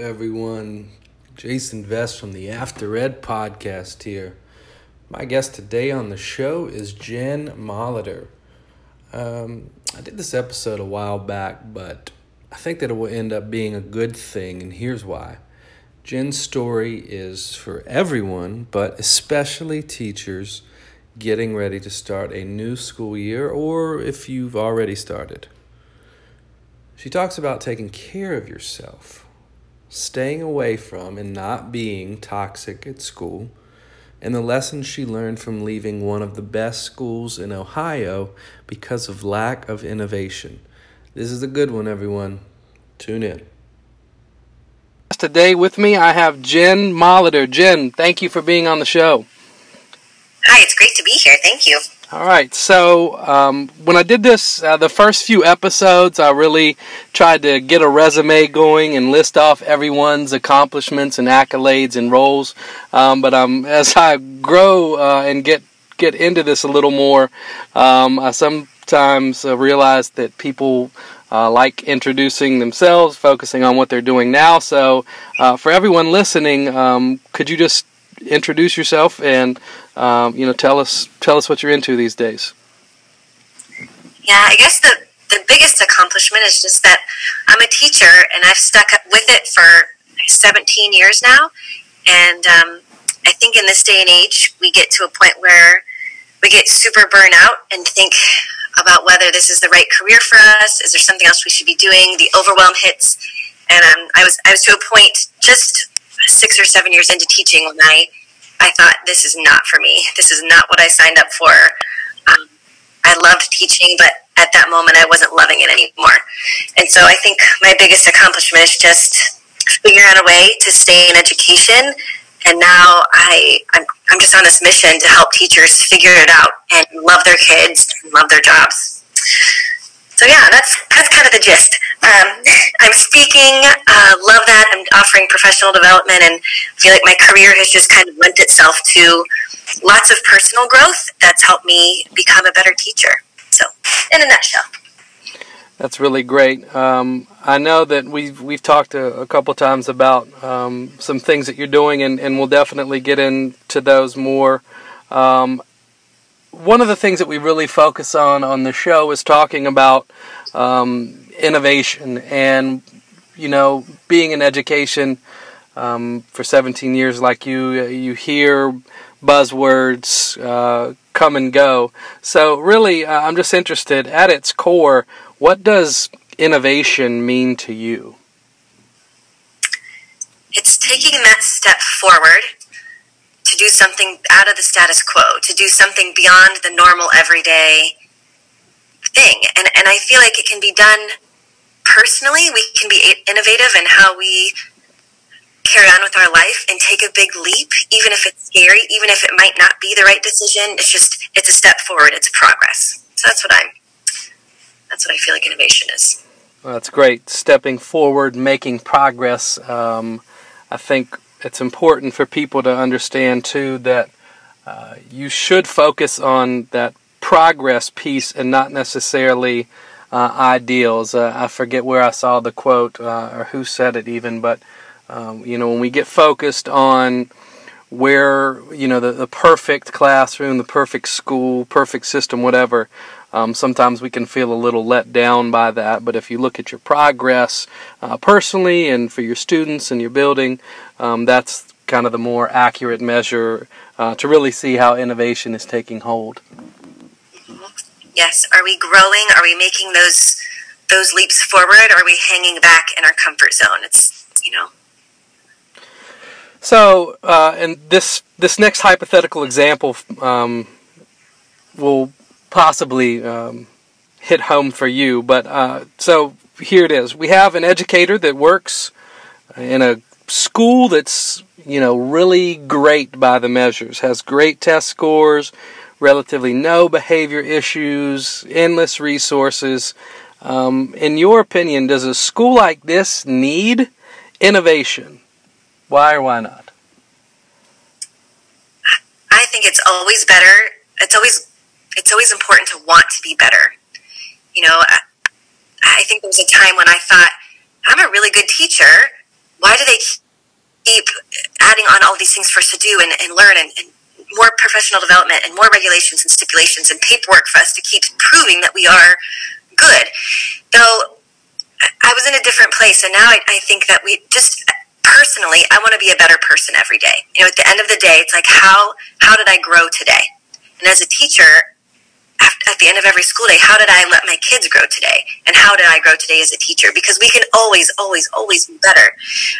everyone? Jason Vest from the After Ed podcast here. My guest today on the show is Jen Molitor. Um, I did this episode a while back, but I think that it will end up being a good thing, and here's why. Jen's story is for everyone, but especially teachers getting ready to start a new school year or if you've already started. She talks about taking care of yourself, staying away from and not being toxic at school, and the lessons she learned from leaving one of the best schools in Ohio because of lack of innovation. This is a good one, everyone. Tune in. Today with me, I have Jen Molitor. Jen, thank you for being on the show. Hi, it's great to be here. Thank you. All right. So um, when I did this, uh, the first few episodes, I really tried to get a resume going and list off everyone's accomplishments and accolades and roles. Um, but um, as I grow uh, and get get into this a little more, um, I sometimes uh, realize that people uh, like introducing themselves, focusing on what they're doing now. So, uh, for everyone listening, um, could you just introduce yourself and um, you know tell us tell us what you're into these days? Yeah, I guess the the biggest accomplishment is just that I'm a teacher and I've stuck with it for 17 years now, and um, I think in this day and age we get to a point where we get super burnt out and think about whether this is the right career for us. Is there something else we should be doing? The overwhelm hits, and um, I was I was to a point just six or seven years into teaching when I I thought this is not for me. This is not what I signed up for. Um, I loved teaching, but at that moment I wasn't loving it anymore. And so I think my biggest accomplishment is just figuring out a way to stay in education. And now I, I'm, I'm just on this mission to help teachers figure it out and love their kids and love their jobs. So yeah, that's that's kind of the gist. Um, I'm speaking, uh, love that. I'm offering professional development, and feel like my career has just kind of lent itself to lots of personal growth. That's helped me become a better teacher. So, in a nutshell. That's really great. Um, I know that we've we've talked a, a couple times about um, some things that you're doing, and, and we'll definitely get into those more. Um, one of the things that we really focus on on the show is talking about um, innovation and you know being in education um, for 17 years like you you hear buzzwords uh, come and go. So really uh, i'm just interested at its core what does innovation mean to you? It's taking that step forward to do something out of the status quo, to do something beyond the normal everyday thing. And, and I feel like it can be done personally. We can be innovative in how we carry on with our life and take a big leap, even if it's scary, even if it might not be the right decision. It's just, it's a step forward. It's progress. So that's what I'm, that's what I feel like innovation is. Well, that's great. Stepping forward, making progress. Um, I think it's important for people to understand too that uh, you should focus on that progress piece and not necessarily uh, ideals. Uh, I forget where I saw the quote uh, or who said it even, but um, you know when we get focused on where you know the, the perfect classroom, the perfect school, perfect system, whatever. Um, sometimes we can feel a little let down by that, but if you look at your progress uh, personally and for your students and your building, um, that's kind of the more accurate measure uh, to really see how innovation is taking hold. Yes, are we growing? Are we making those those leaps forward? Or are we hanging back in our comfort zone? It's you know. So, uh, and this this next hypothetical example um, will possibly um, hit home for you. But uh, so here it is. We have an educator that works in a school that's you know really great by the measures, has great test scores, relatively no behavior issues, endless resources. Um, in your opinion, does a school like this need innovation? Why or why not? I think it's always better. It's always it's always important to want to be better. You know, I, I think there was a time when I thought I'm a really good teacher. Why do they keep adding on all these things for us to do and, and learn and, and more professional development and more regulations and stipulations and paperwork for us to keep proving that we are good. Though I was in a different place, and now I, I think that we just personally, I want to be a better person every day. You know, at the end of the day, it's like how how did I grow today? And as a teacher, at the end of every school day, how did I let my kids grow today? And how did I grow today as a teacher? Because we can always, always, always be better.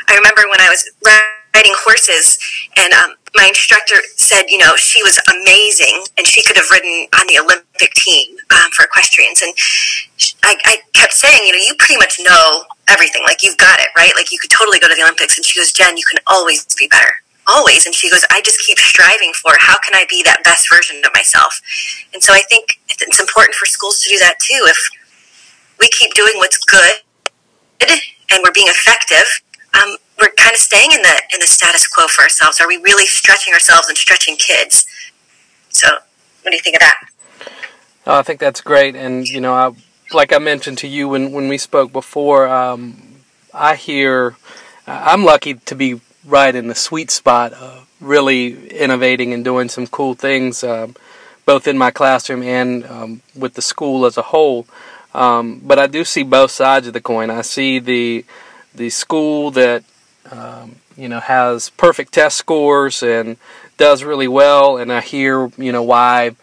I remember when I was riding horses and um, my instructor said, you know, she was amazing and she could have ridden on the Olympic team um, for equestrians. And I, I kept saying, you know, you pretty much know everything. Like, you've got it, right? Like, you could totally go to the Olympics. And she goes, Jen, you can always be better. Always. And she goes, I just keep striving for how can I be that best version of myself? And so I think it's important for schools to do that too. If we keep doing what's good and we're being effective, um, we're kind of staying in the in the status quo for ourselves. Are we really stretching ourselves and stretching kids? So, what do you think of that? Oh, I think that's great, and you know, I, like I mentioned to you when when we spoke before, um, I hear I'm lucky to be right in the sweet spot of really innovating and doing some cool things, um, both in my classroom and um, with the school as a whole. Um, but I do see both sides of the coin. I see the the school that um, you know has perfect test scores and does really well, and I hear you know why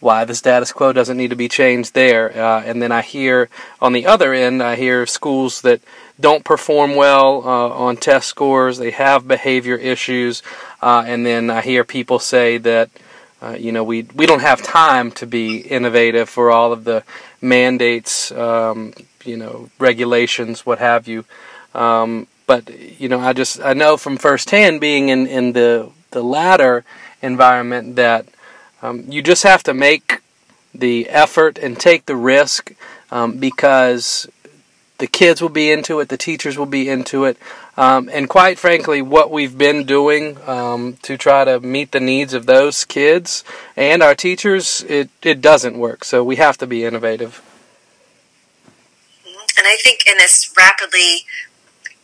why the status quo doesn't need to be changed there. Uh, and then I hear on the other end, I hear schools that don't perform well uh, on test scores, they have behavior issues, uh, and then I hear people say that. Uh, you know, we we don't have time to be innovative for all of the mandates, um, you know, regulations, what have you. Um, but you know, I just I know from firsthand being in in the the latter environment that um, you just have to make the effort and take the risk um, because the kids will be into it, the teachers will be into it, um, and quite frankly, what we've been doing um, to try to meet the needs of those kids and our teachers, it, it doesn't work. So we have to be innovative. And I think in this rapidly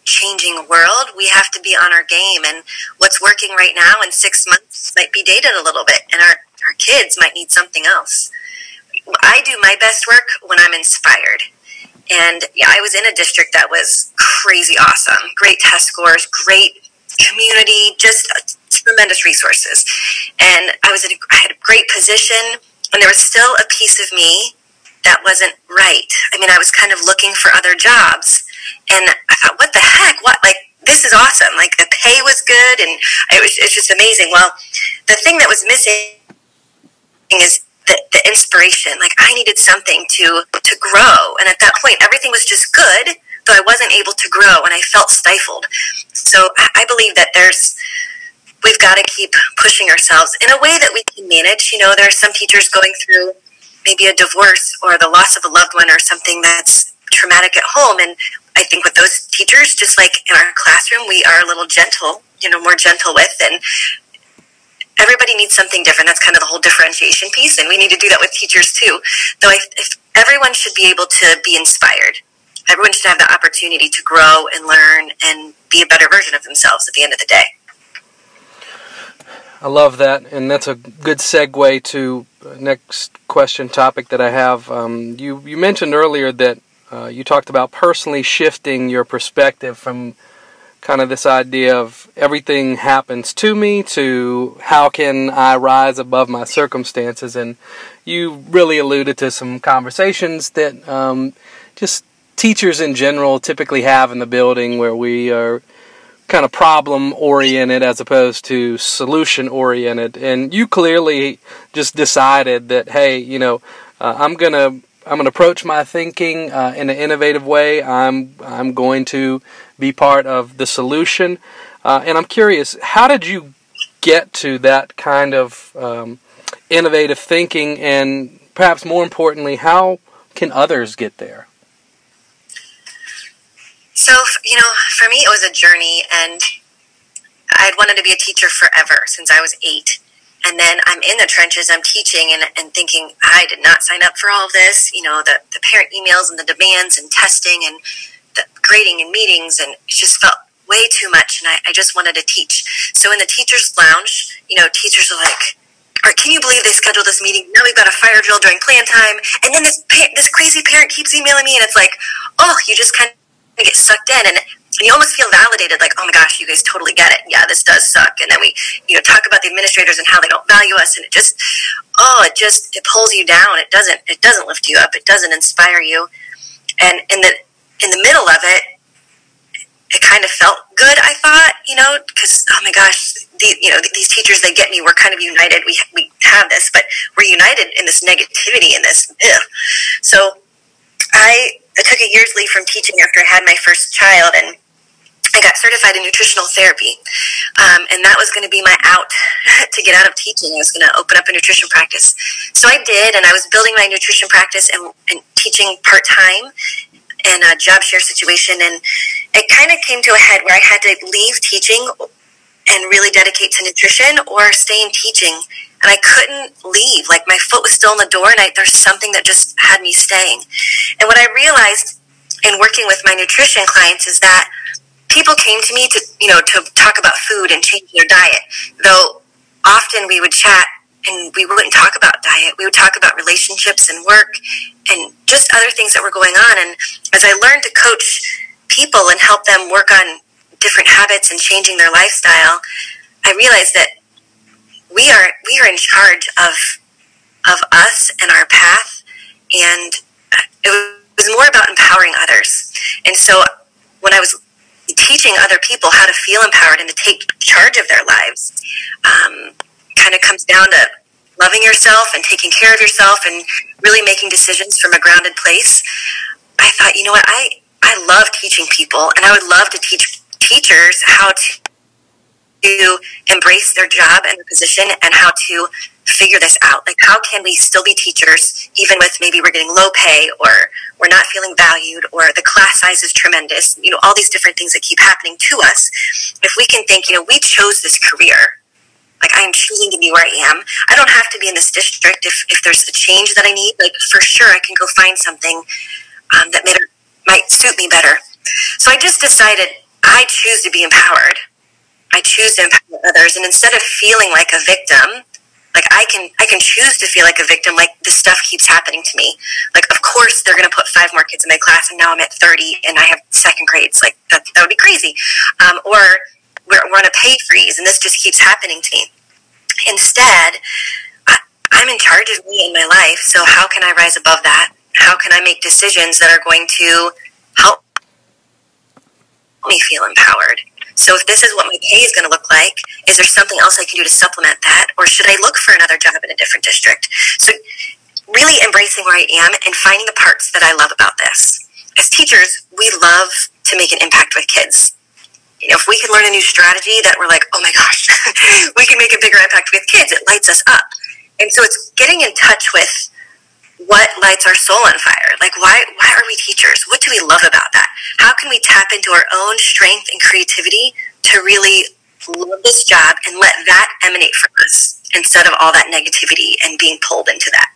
changing world, we have to be on our game. And what's working right now in six months might be dated a little bit, and our, our kids might need something else. I do my best work when I'm inspired. And yeah, I was in a district that was crazy awesome. Great test scores, great community, just tremendous resources. And I was in a, I had a great position, and there was still a piece of me that wasn't right. I mean, I was kind of looking for other jobs and I thought, what the heck? What like this is awesome. Like the pay was good, and it was it's just amazing. Well, the thing that was missing is the, the inspiration. Like I needed something to to grow, and at that point, everything was just good, though I wasn't able to grow, and I felt stifled. So I, I believe that there's we've got to keep pushing ourselves in a way that we can manage. You know, there are some teachers going through maybe a divorce or the loss of a loved one or something that's traumatic at home and I think with those teachers, just like in our classroom, we are a little gentle, you know, more gentle with, and everybody needs something different. That's kind of the whole differentiation piece, and we need to do that with teachers too. Though I, if everyone should be able to be inspired, everyone should have the opportunity to grow and learn and be a better version of themselves at the end of the day. I love that, and that's a good segue to next question topic that I have. Um, you you mentioned earlier that uh, you talked about personally shifting your perspective from kind of this idea of everything happens to me to how can I rise above my circumstances. And you really alluded to some conversations that um, just teachers in general typically have in the building where we are kind of problem oriented as opposed to solution oriented. And you clearly just decided that, hey, you know, uh, I'm going to I'm going to approach my thinking uh, in an innovative way. I'm I'm going to be part of the solution, uh, and I'm curious, how did you get to that kind of um, innovative thinking, and perhaps more importantly, how can others get there? So you know, for me, it was a journey, and I had wanted to be a teacher forever since I was eight. And then I'm in the trenches, I'm teaching and, and thinking, I did not sign up for all of this. You know, the, the parent emails and the demands and testing and the grading and meetings. And it just felt way too much. And I, I just wanted to teach. So in the teacher's lounge, you know, teachers are like, or can you believe they scheduled this meeting? Now we've got a fire drill during plan time, and then this this crazy parent keeps emailing me, and it's like, oh, you just kind of get sucked in, and you almost feel validated, like, oh my gosh, you guys totally get it. Yeah, this does suck. And then we, you know, talk about the administrators and how they don't value us, and it just, oh, it just it pulls you down. It doesn't it doesn't lift you up. It doesn't inspire you. And in the in the middle of it, it kind of felt good. I thought, you know, because oh my gosh, the, you know these teachers they get me. We're kind of united. We we have this, but we're united in this negativity in this. Ugh. So I, I took a year's leave from teaching after I had my first child, and I got certified in nutritional therapy, um, and that was going to be my out to get out of teaching. I was going to open up a nutrition practice, so I did, and I was building my nutrition practice and, and teaching part time in a job share situation, and it kind of came to a head where I had to leave teaching and really dedicate to nutrition or stay in teaching. And I couldn't leave. Like my foot was still in the door, and I, there's something that just had me staying. And what I realized in working with my nutrition clients is that people came to me to you know to talk about food and change their diet. Though often we would chat and we wouldn't talk about diet. We would talk about relationships and work and just other things that were going on. And as I learned to coach people and help them work on different habits and changing their lifestyle, I realized that we are we are in charge of of us and our path, and it was more about empowering others. And so when I was teaching other people how to feel empowered and to take charge of their lives, um, kind of comes down to loving yourself and taking care of yourself and really making decisions from a grounded place. I thought, you know what, I I love teaching people, and I would love to teach teachers how to to embrace their job and their position and how to figure this out. Like, how can we still be teachers, even with maybe we're getting low pay or we're not feeling valued or the class size is tremendous? You know, all these different things that keep happening to us. If we can think, you know, we chose this career. Like, I am choosing to be where I am. I don't have to be in this district if, if there's a change that I need. Like, for sure, I can go find something um, that may, might suit me better. So I just decided I choose to be empowered. I choose to empower others, and instead of feeling like a victim, like I can, I can choose to feel like a victim. Like this stuff keeps happening to me. Like of course they're going to put five more kids in my class, and now I'm at thirty, and I have second grades. Like that, that would be crazy. Um, or we're, we're on a pay freeze, and this just keeps happening to me. Instead, I, I'm in charge of me and my life. So how can I rise above that? How can I make decisions that are going to help me feel empowered? So if this is what my pay is going to look like, is there something else I can do to supplement that? Or should I look for another job in a different district? So really embracing where I am and finding the parts that I love about this. As teachers, we love to make an impact with kids. You know, if we can learn a new strategy that we're like, oh my gosh, we can make a bigger impact with kids, it lights us up. And so it's getting in touch with what lights our soul on fire? Like, why, why are we teachers? What do we love about that? How can we tap into our own strength and creativity to really love this job and let that emanate from us instead of all that negativity and being pulled into that?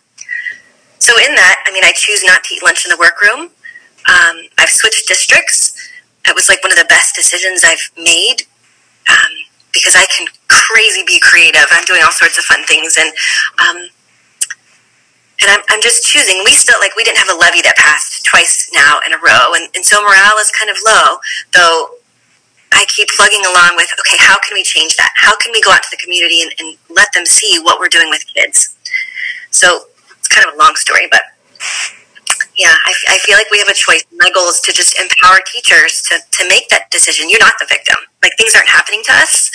So, in that, I mean, I choose not to eat lunch in the workroom. Um, I've switched districts. That was like one of the best decisions I've made um, because I can crazy be creative. I'm doing all sorts of fun things. And, um, and I'm, I'm just choosing. We still, like, we didn't have a levy that passed twice now in a row. And, and so morale is kind of low, though I keep plugging along with, okay, how can we change that? How can we go out to the community and, and let them see what we're doing with kids? So it's kind of a long story, but yeah, I, I feel like we have a choice. My goal is to just empower teachers to, to make that decision. You're not the victim. Like things aren't happening to us.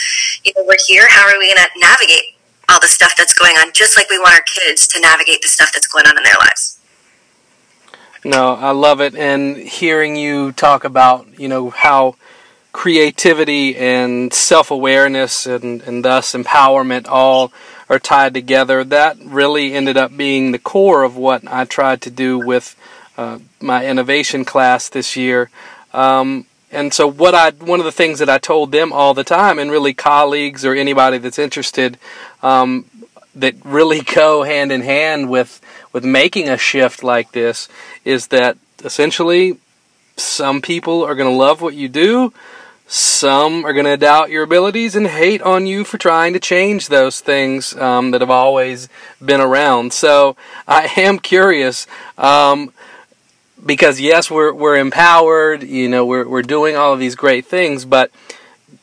You know, we're here. How are we going to navigate all the stuff that's going on, just like we want our kids to navigate the stuff that's going on in their lives. No, I love it. And hearing you talk about, you know, how creativity and self awareness and, and thus empowerment all are tied together, that really ended up being the core of what I tried to do with uh, my innovation class this year. Um, and so what I one of the things that I told them all the time, and really colleagues or anybody that's interested, um, that really go hand in hand with with making a shift like this, is that essentially some people are going to love what you do. Some are going to doubt your abilities and hate on you for trying to change those things um, that have always been around. So I am curious. Um, because yes, we're we're empowered. You know, we're we're doing all of these great things, but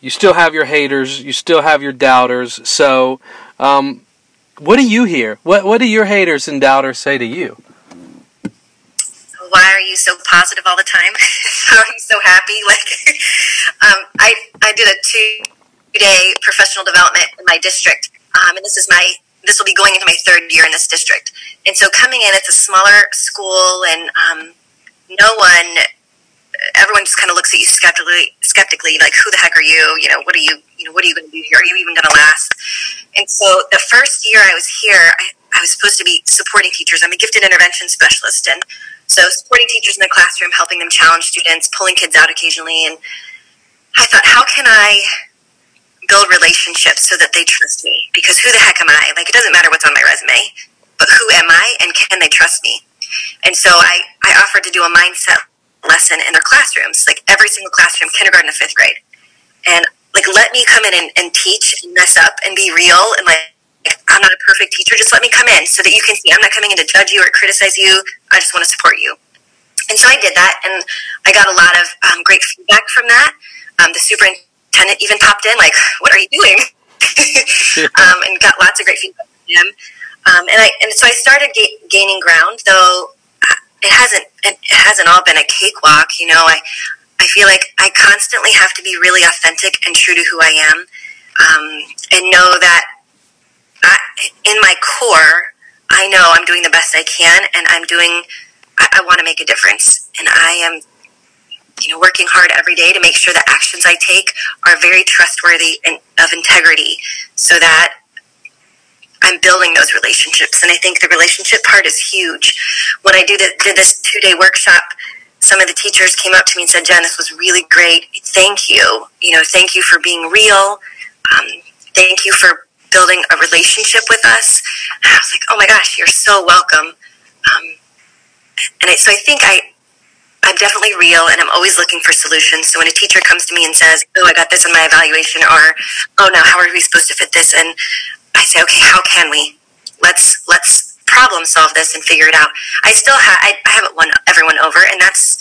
you still have your haters. You still have your doubters. So, um, what do you hear? What what do your haters and doubters say to you? Why are you so positive all the time? You so happy? Like, um, I I did a two day professional development in my district, um, and this is my this will be going into my third year in this district. And so coming in, it's a smaller school, and um, no one, everyone just kind of looks at you skeptically, skeptically, like, who the heck are you? You know, what are you, you know, what are you going to do here? Are you even going to last? And so the first year I was here, I, I was supposed to be supporting teachers. I'm a gifted intervention specialist, and so supporting teachers in the classroom, helping them challenge students, pulling kids out occasionally. And I thought, how can I build relationships so that they trust me? Because who the heck am I? Like, it doesn't matter what's on my resume, but who am I, and can they trust me? And so I, I offered to do a mindset lesson in their classrooms, like every single classroom, kindergarten to fifth grade. And like, let me come in and, and teach and mess up and be real and like, I'm not a perfect teacher. Just let me come in so that you can see I'm not coming in to judge you or criticize you. I just want to support you. And so I did that, and I got a lot of um, great feedback from that. Um, the superintendent even popped in, like, "What are you doing?" um, and got lots of great feedback from him. Um, and I and so I started ga- gaining ground, though it hasn't it hasn't all been a cakewalk. You know, I I feel like I constantly have to be really authentic and true to who I am, um, and know that I, in my core, I know I'm doing the best I can, and I'm doing. I, I want to make a difference, and I am you know, working hard every day to make sure the actions I take are very trustworthy and of integrity so that I'm building those relationships. And I think the relationship part is huge. When I do the, did this two day workshop, some of the teachers came up to me and said, Jen, this was really great. Thank you. You know, thank you for being real. Um, thank you for building a relationship with us. And I was like, oh my gosh, you're so welcome. Um, and I, so I think I, I'm definitely real and I'm always looking for solutions. So when a teacher comes to me and says, Oh, I got this in my evaluation, or Oh, now how are we supposed to fit this in? I say, okay, how can we? Let's let's problem solve this and figure it out. I still have I, I haven't won everyone over, and that's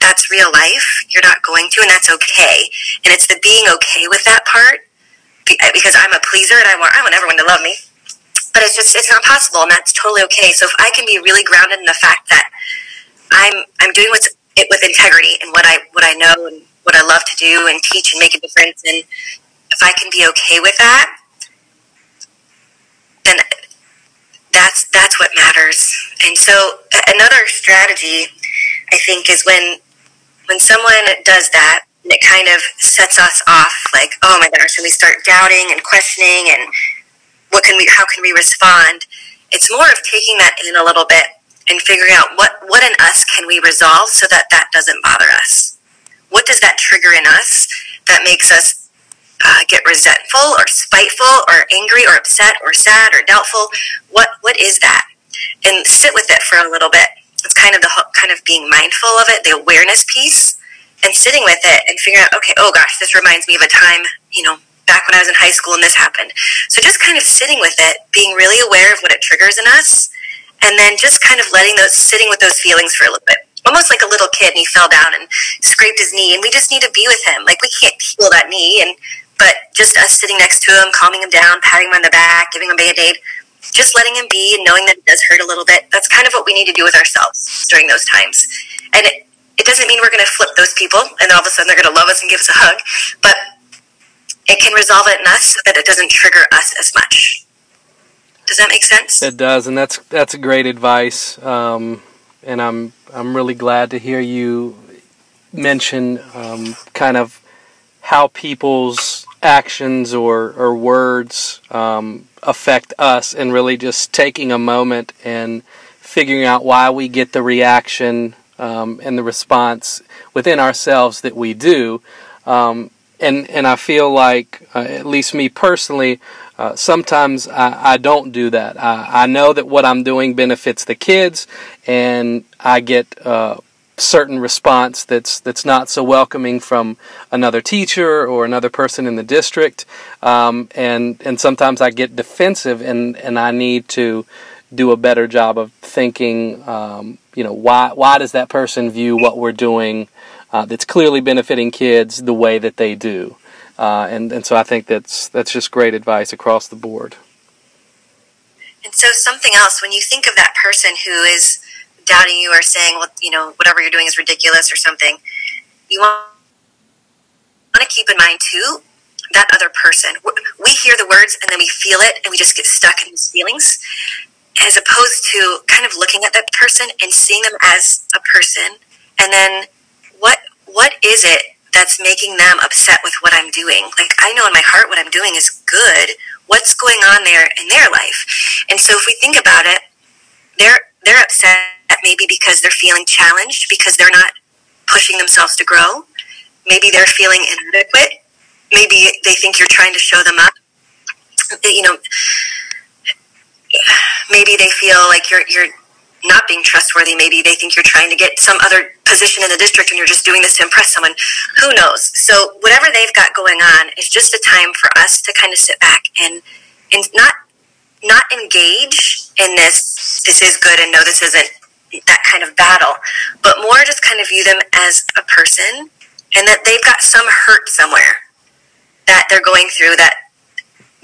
that's real life. You're not going to, and that's okay. And it's the being okay with that part uh, because I'm a pleaser and I want I want everyone to love me. But it's just it's not possible, and that's totally okay. So if I can be really grounded in the fact that I'm I'm doing what's it with integrity and what I what I know and what I love to do and teach and make a difference, and if I can be okay with that, then that's that's what matters. And so another strategy I think is when when someone does that, it kind of sets us off like, oh my gosh, and we start doubting and questioning and what can we how can we respond? It's more of taking that in a little bit and figuring out what what in us can we resolve so that that doesn't bother us. What does that trigger in us that makes us uh, get resentful or spiteful or angry or upset or sad or doubtful. What what is that? And sit with it for a little bit. It's kind of the kind of being mindful of it, the awareness piece, and sitting with it and figuring out, okay, oh gosh, this reminds me of a time, you know, back when I was in high school and this happened. So just kind of sitting with it, being really aware of what it triggers in us, and then just kind of letting those, sitting with those feelings for a little bit almost like a little kid and he fell down and scraped his knee and we just need to be with him like we can't heal that knee and but just us sitting next to him, calming him down, patting him on the back, giving him a band aid, just letting him be and knowing that it does hurt a little bit. That's kind of what we need to do with ourselves during those times. And it, it doesn't mean we're going to flip those people and all of a sudden they're going to love us and give us a hug, but it can resolve it in us so that it doesn't trigger us as much. Does that make sense? It does, and that's that's great advice. Um, and I'm I'm really glad to hear you mention um, kind of how people's actions or, or words um, affect us and really just taking a moment and figuring out why we get the reaction um, and the response within ourselves that we do. Um, and and I feel like, uh, at least me personally, uh, sometimes I, I, don't do that. I, I, know that what I'm doing benefits the kids, and I get uh, certain response that's that's not so welcoming from another teacher or another person in the district, um, and and sometimes I get defensive, and and I need to do a better job of thinking. Um, you know, why why does that person view what we're doing? uh, that's clearly benefiting kids the way that they do. Uh, and, and so I think that's, that's just great advice across the board. And so, something else, when you think of that person who is doubting you or saying, well, you know, whatever you're doing is ridiculous or something, you want to keep in mind too that other person. We hear the words and then we feel it and we just get stuck in these feelings, as opposed to kind of looking at that person and seeing them as a person and then what what is it that's making them upset with what I'm doing? Like I know in my heart what I'm doing is good. What's going on there in their life? And so if we think about it, they're they're upset maybe because they're feeling challenged because they're not pushing themselves to grow. Maybe they're feeling inadequate. Maybe they think you're trying to show them up. You know, maybe they feel like you're you're not being trustworthy. Maybe they think you're trying to get some other position in the district and you're just doing this to impress someone. Who knows? So whatever they've got going on is just a time for us to kind of sit back and and not not engage in this this is good and no this isn't that kind of battle, but more just kind of view them as a person and that they've got some hurt somewhere that they're going through that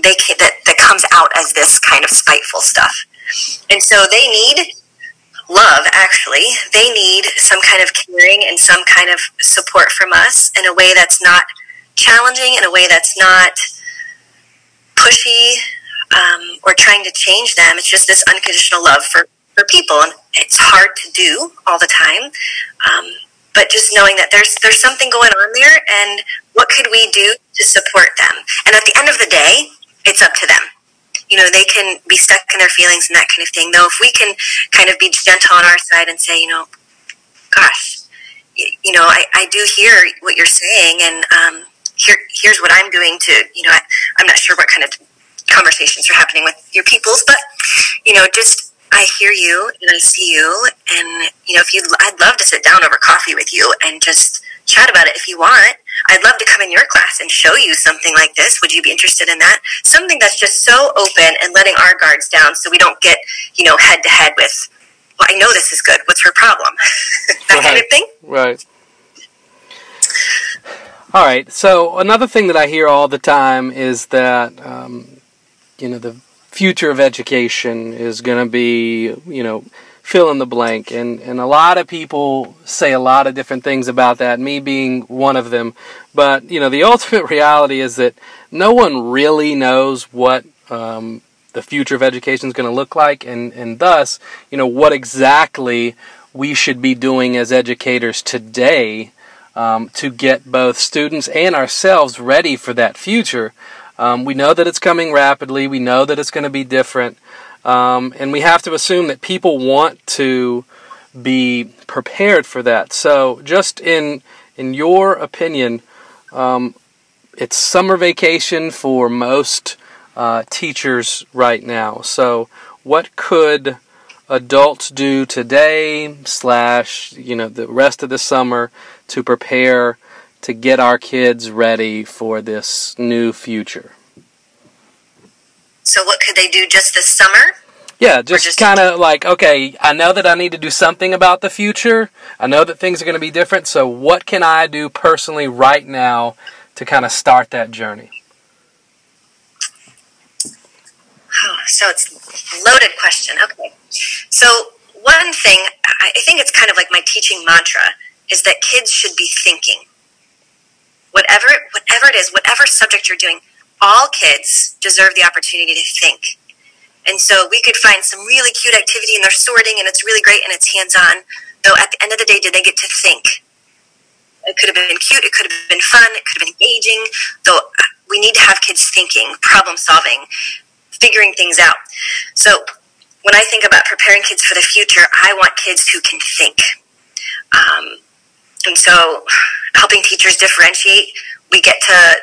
they can, that that comes out as this kind of spiteful stuff. And so they need love, actually. They need some kind of caring and some kind of support from us in a way that's not challenging, in a way that's not pushy um, or trying to change them. It's just this unconditional love for, for people. And it's hard to do all the time. Um, but just knowing that there's there's something going on there and what could we do to support them and at the end of the day it's up to them you know, they can be stuck in their feelings and that kind of thing. Though, if we can kind of be gentle on our side and say, you know, gosh, you know, I, I do hear what you're saying, and um, here, here's what I'm doing to, you know, I, I'm not sure what kind of conversations are happening with your peoples, but, you know, just I hear you and I see you, and, you know, if you, I'd love to sit down over coffee with you and just chat about it if you want. I'd love to come in your class and show you something like this. Would you be interested in that? Something that's just so open and letting our guards down so we don't get, you know, head to head with, well, I know this is good. What's her problem? that right. kind of thing. Right. All right. So another thing that I hear all the time is that, um, you know, the future of education is going to be, you know, fill in the blank. And, and a lot of people say a lot of different things about that, me being one of them. But, you know, the ultimate reality is that no one really knows what um, the future of education is going to look like, and, and thus, you know, what exactly we should be doing as educators today um, to get both students and ourselves ready for that future. Um, we know that it's coming rapidly. We know that it's going to be different. Um, and we have to assume that people want to be prepared for that. So, just in in your opinion, um, it's summer vacation for most uh, teachers right now. So, what could adults do today slash you know the rest of the summer to prepare to get our kids ready for this new future? So, what could they do just this summer? Yeah, just, just kind of like, okay, I know that I need to do something about the future. I know that things are going to be different. So, what can I do personally right now to kind of start that journey? Oh, so it's a loaded question. Okay. So, one thing, I think it's kind of like my teaching mantra, is that kids should be thinking. Whatever, whatever it is, whatever subject you're doing, all kids deserve the opportunity to think. And so we could find some really cute activity and they're sorting and it's really great and it's hands on. Though at the end of the day, did they get to think? It could have been cute, it could have been fun, it could have been engaging. Though we need to have kids thinking, problem solving, figuring things out. So when I think about preparing kids for the future, I want kids who can think. Um, and so helping teachers differentiate, we get to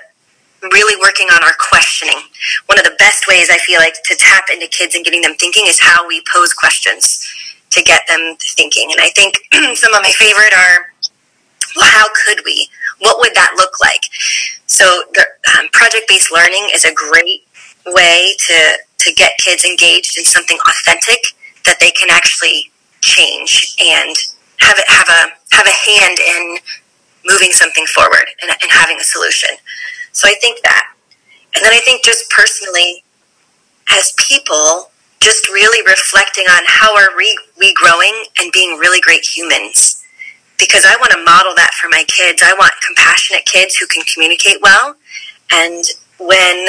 really working on our questioning. One of the best ways I feel like to tap into kids and getting them thinking is how we pose questions to get them thinking. And I think some of my favorite are, well, how could we? What would that look like? So the um, project-based learning is a great way to, to get kids engaged in something authentic that they can actually change and have it have a have a hand in moving something forward and, and having a solution. So I think that. And then I think just personally, as people, just really reflecting on how are we, we growing and being really great humans. Because I want to model that for my kids. I want compassionate kids who can communicate well. And when,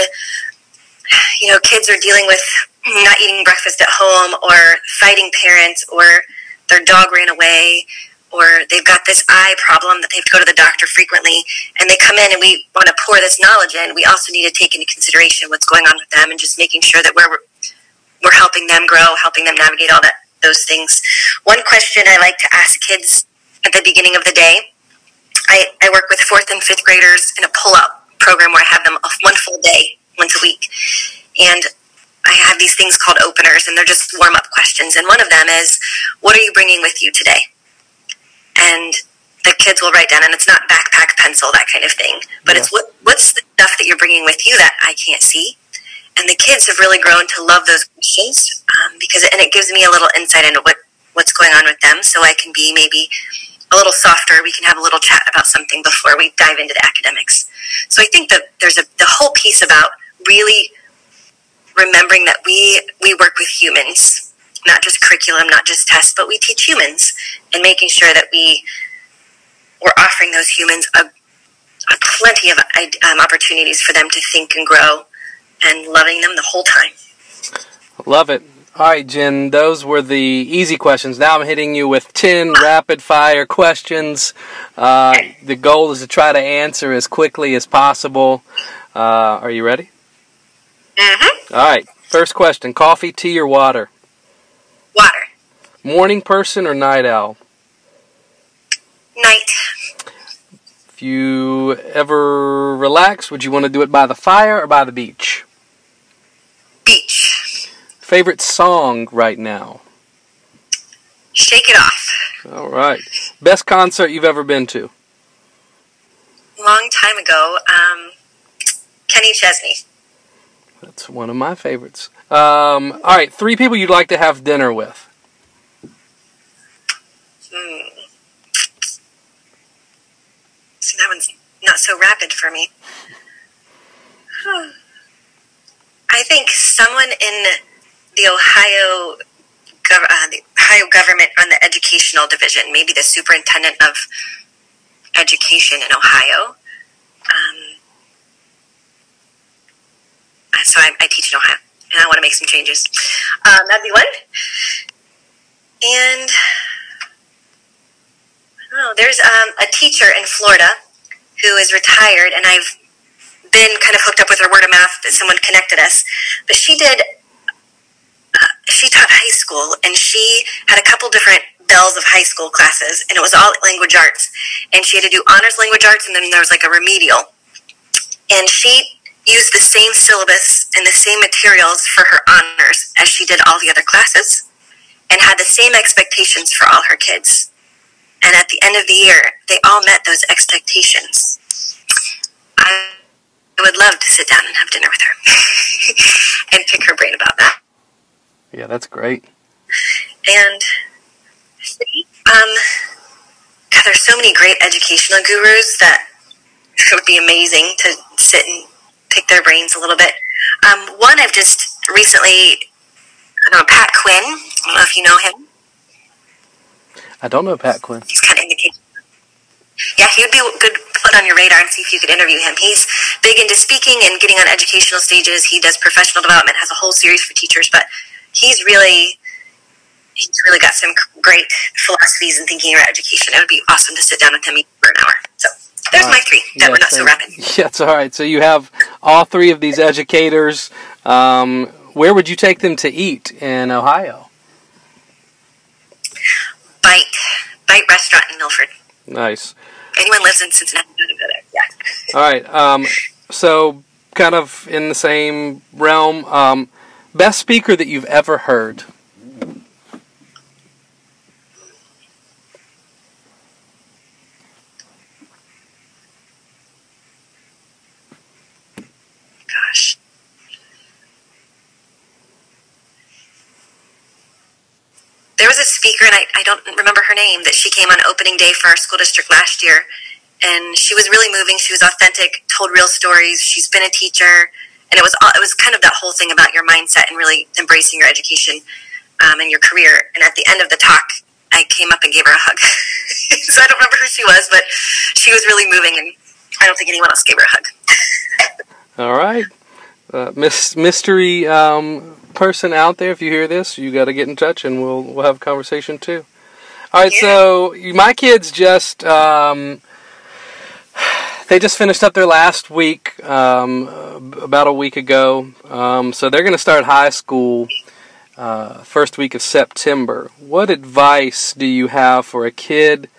you know, kids are dealing with not eating breakfast at home or fighting parents or their dog ran away or they've got this eye problem that they have to go to the doctor frequently and they come in and we want to pour this knowledge in we also need to take into consideration what's going on with them and just making sure that we're we're helping them grow helping them navigate all that those things. One question i like to ask kids at the beginning of the day i, I work with fourth and fifth graders in a pull-up program where i have them one full day once a week. And I have these things called openers, and they're just warm up questions. And one of them is, What are you bringing with you today? and the kids will write down, and it's not backpack pencil that kind of thing, but yeah. it's what what's the stuff that you're bringing with you that I can't see, and the kids have really grown to love those questions um, because and it gives me a little insight into what what's going on with them, so I can be maybe a little softer. We can have a little chat about something before we dive into the academics. So I think that there's a the whole piece about really remembering that we we work with humans not just curriculum, not just tests, but we teach humans and making sure that we we're offering those humans a, a plenty of um, opportunities for them to think and grow and loving them the whole time. Love it. All right, Jen, those were the easy questions. Now I'm hitting you with 10 rapid fire questions. Uh, the goal is to try to answer as quickly as possible. Uh, are you ready? Mm-hmm. All right. First question coffee, tea, or water? Water. Morning person or night owl? Night. If you ever relax, would you want to do it by the fire or by the beach? Beach. Favorite song right now? Shake It Off. All right. Best concert you've ever been to? Long time ago. Um, Kenny Chesney. That's one of my favorites. Um, all right, three people you'd like to have dinner with. Hmm. See, that one's not so rapid for me. I think someone in the Ohio, uh, the Ohio government on the educational division, maybe the superintendent of education in Ohio. Um, so I, I teach in Ohio and I want to make some changes. Um, that'd be one. And oh, there's um, a teacher in Florida who is retired, and I've been kind of hooked up with her word of mouth that someone connected us. But she did. Uh, she taught high school, and she had a couple different bells of high school classes, and it was all language arts. And she had to do honors language arts, and then there was like a remedial. And she used the same syllabus and the same materials for her honors as she did all the other classes and had the same expectations for all her kids. And at the end of the year, they all met those expectations. I would love to sit down and have dinner with her and pick her brain about that. Yeah, that's great. And um, God, there's so many great educational gurus that it would be amazing to sit and pick their brains a little bit. Um, one I've just recently, I don't know, Pat Quinn. I don't know if you know him. I don't know Pat Quinn. He's kind of indicating. Yeah, he would be good put on your radar and see if you could interview him. He's big into speaking and getting on educational stages. He does professional development, has a whole series for teachers, but he's really he's really got some great philosophies and thinking about education. It would be awesome to sit down with him for an hour. There's my three that yeah, were not so, rapid. Yeah, it's all right. So you have all three of these educators. Um, where would you take them to eat in Ohio? Bite, Bite Restaurant in Milford. Nice. Anyone lives in Cincinnati, go there. Yeah. All right. Um, so, kind of in the same realm, um, best speaker that you've ever heard. Gosh. There was a speaker, and I, I don't remember her name, that she came on opening day for our school district last year. And she was really moving. She was authentic, told real stories. She's been a teacher. And it was, all- it was kind of that whole thing about your mindset and really embracing your education um, and your career. And at the end of the talk, I came up and gave her a hug. so I don't remember who she was, but she was really moving, and I don't think anyone else gave her a hug. All right. Uh, mis- mystery um, person out there, if you hear this, you got to get in touch and we'll we'll have a conversation too. All right, Yeah. so my kids just um, they just finished up their last week um, about a week ago, um, so they're going to start high school uh, first week of September. What advice do you have for a kid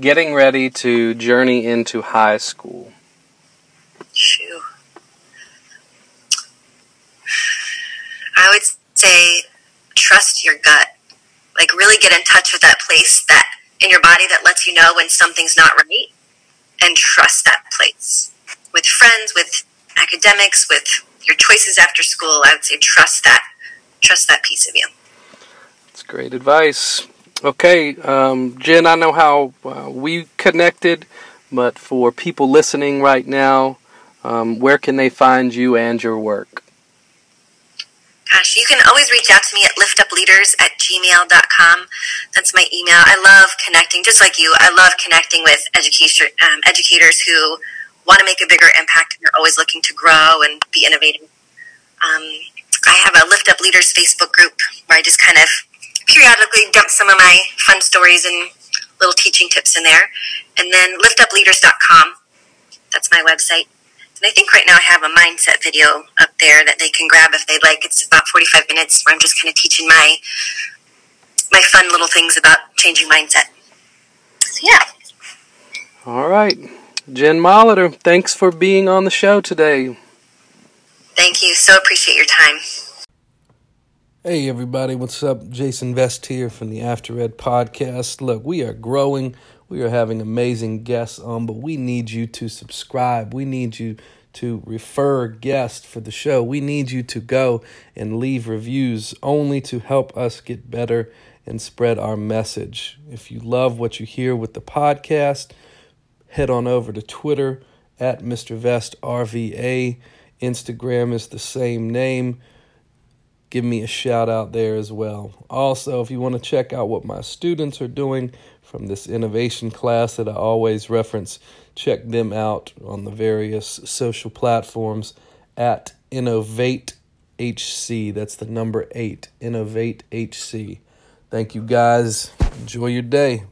getting ready to journey into high school? Shoo. I would say trust your gut. Like really get in touch with that place that in your body that lets you know when something's not right and trust that place. With friends, with academics, with your choices after school, I would say trust that. Trust that piece of you. That's great advice. Okay, um, Jen, I know how uh, we connected, but for people listening right now, um, where can they find you and your work? Gosh, you can always reach out to me at liftupleaders at gmail.com. That's my email. I love connecting, just like you. I love connecting with education, um, educators who want to make a bigger impact and are always looking to grow and be innovative. Um, I have a Lift Up Leaders Facebook group where I just kind of periodically dump some of my fun stories and little teaching tips in there. And then liftupleaders.com. That's my website. And I think right now I have a mindset video up there that they can grab if they'd like. It's about 45 minutes where I'm just kind of teaching my my fun little things about changing mindset. So yeah, All right, Jen Molitor, thanks for being on the show today. thank you. So appreciate your time. Hey everybody, what's up? Jason Vest here from the After Ed podcast. Look, we are growing. We are having amazing guests on, but we need you to subscribe. We need you to refer guests for the show. We need you to go and leave reviews only to help us get better and spread our message. If you love what you hear with the podcast, head on over to Twitter at Mr. Vest RVA. Instagram is the same name give me a shout out there as well. Also, if you want to check out what my students are doing from this innovation class that I always reference, check them out on the various social platforms at Innovate HC. That's the number eight, Innovate HC. Thank you guys. Enjoy your day.